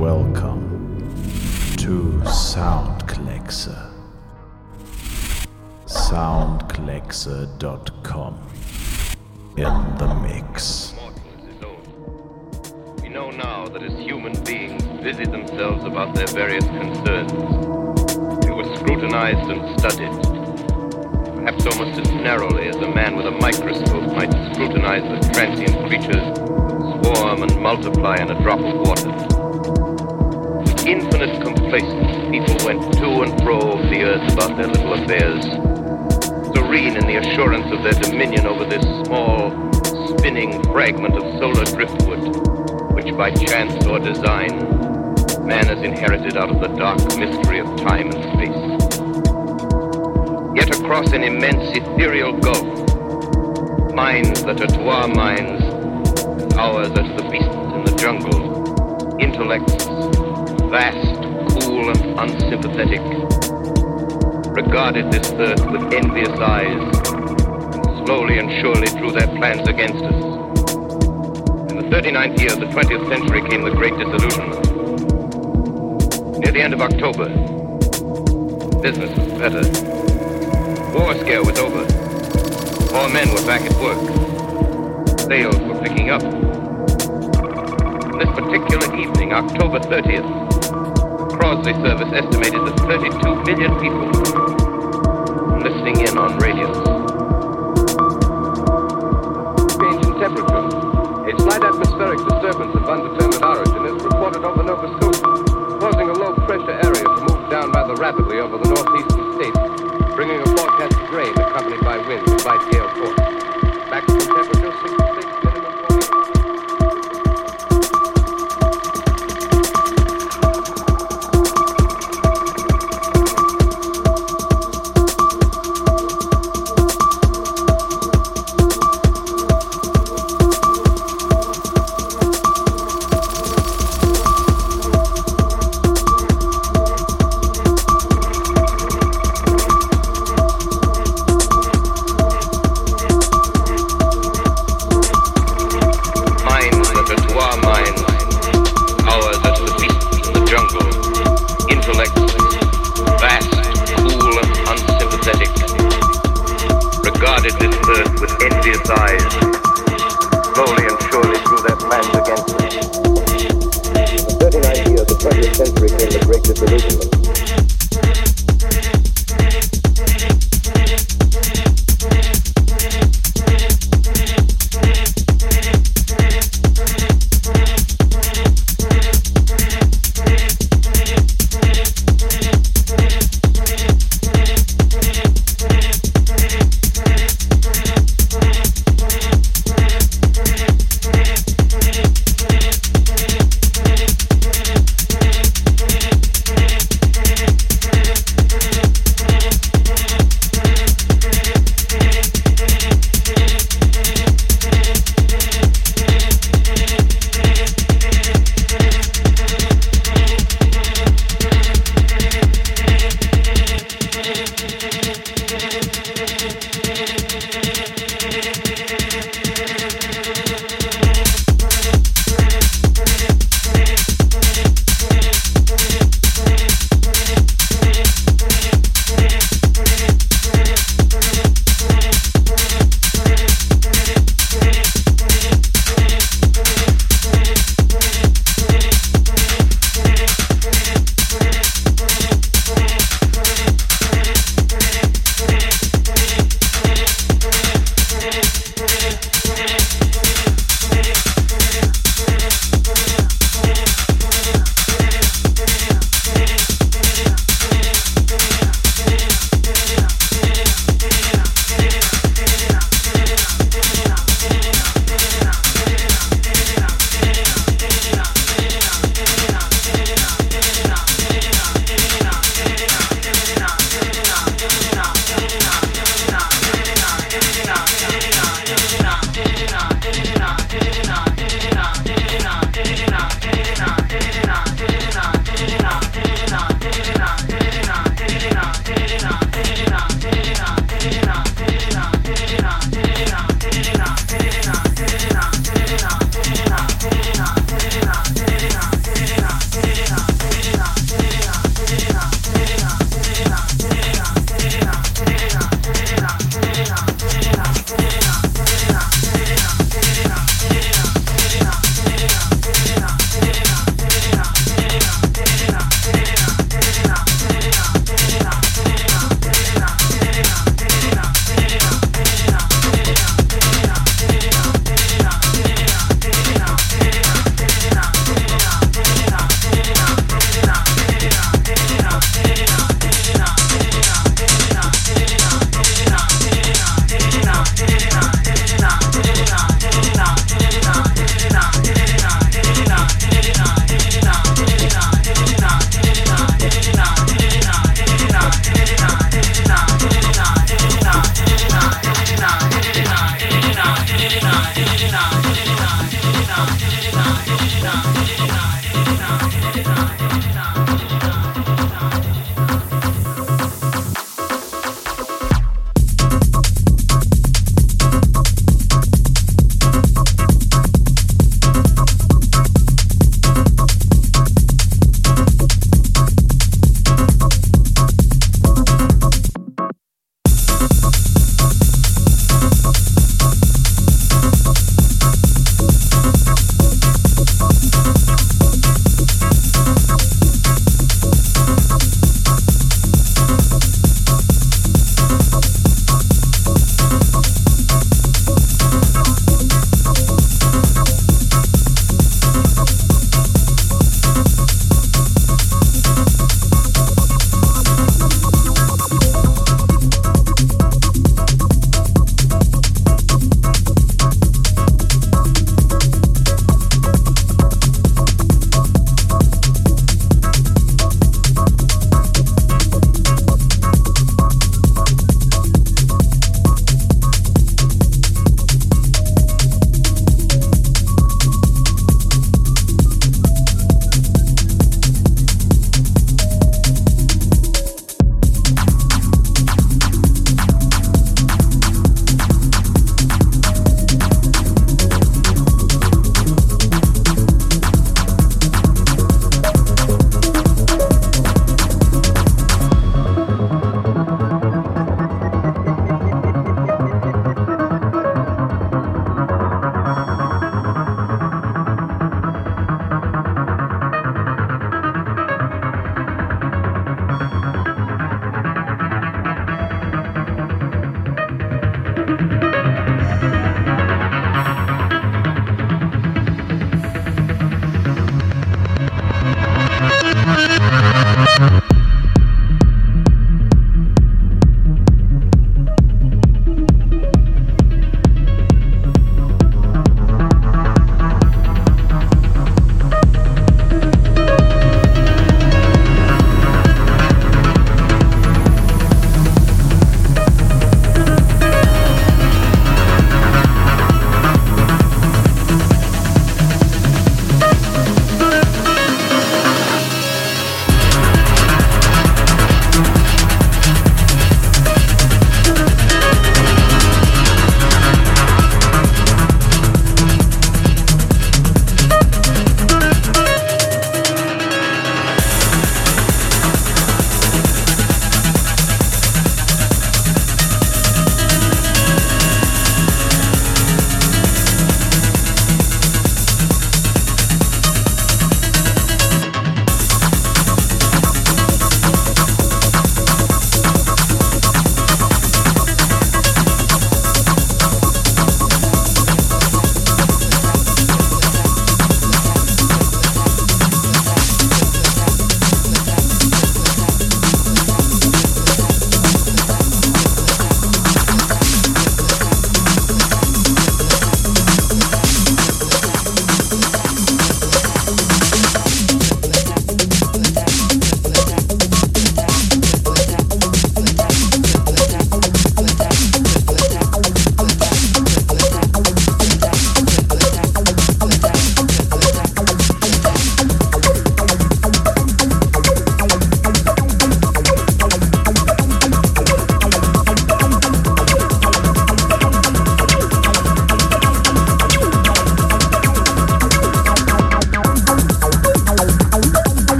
welcome to Soundkleckse. Soundkleckse.com in the mix. We know now that as human beings busy themselves about their various concerns, they were scrutinized and studied, perhaps almost as narrowly as a man with a microscope might scrutinize the transient creatures that swarm and multiply in a drop of water. Infinite complacence, people went to and fro over the earth about their little affairs, serene in the assurance of their dominion over this small, spinning fragment of solar driftwood, which by chance or design, man has inherited out of the dark mystery of time and space. Yet across an immense ethereal gulf, minds that are to our minds, ours are to the beasts in the jungle, intellects, vast, cool, and unsympathetic, regarded this earth with envious eyes, and slowly and surely drew their plans against us. In the 39th year of the 20th century came the Great Disillusionment. Near the end of October, business was better. War scare was over. All men were back at work. Sales were picking up. This particular evening, October 30th, Crosley service estimated that 32 million people listening in on radios. change in temperature. A slight atmospheric disturbance of undetermined origin is reported over Nova Scotia, causing a low pressure area to move down rather rapidly over the northeastern states, bringing a forecast of rain accompanied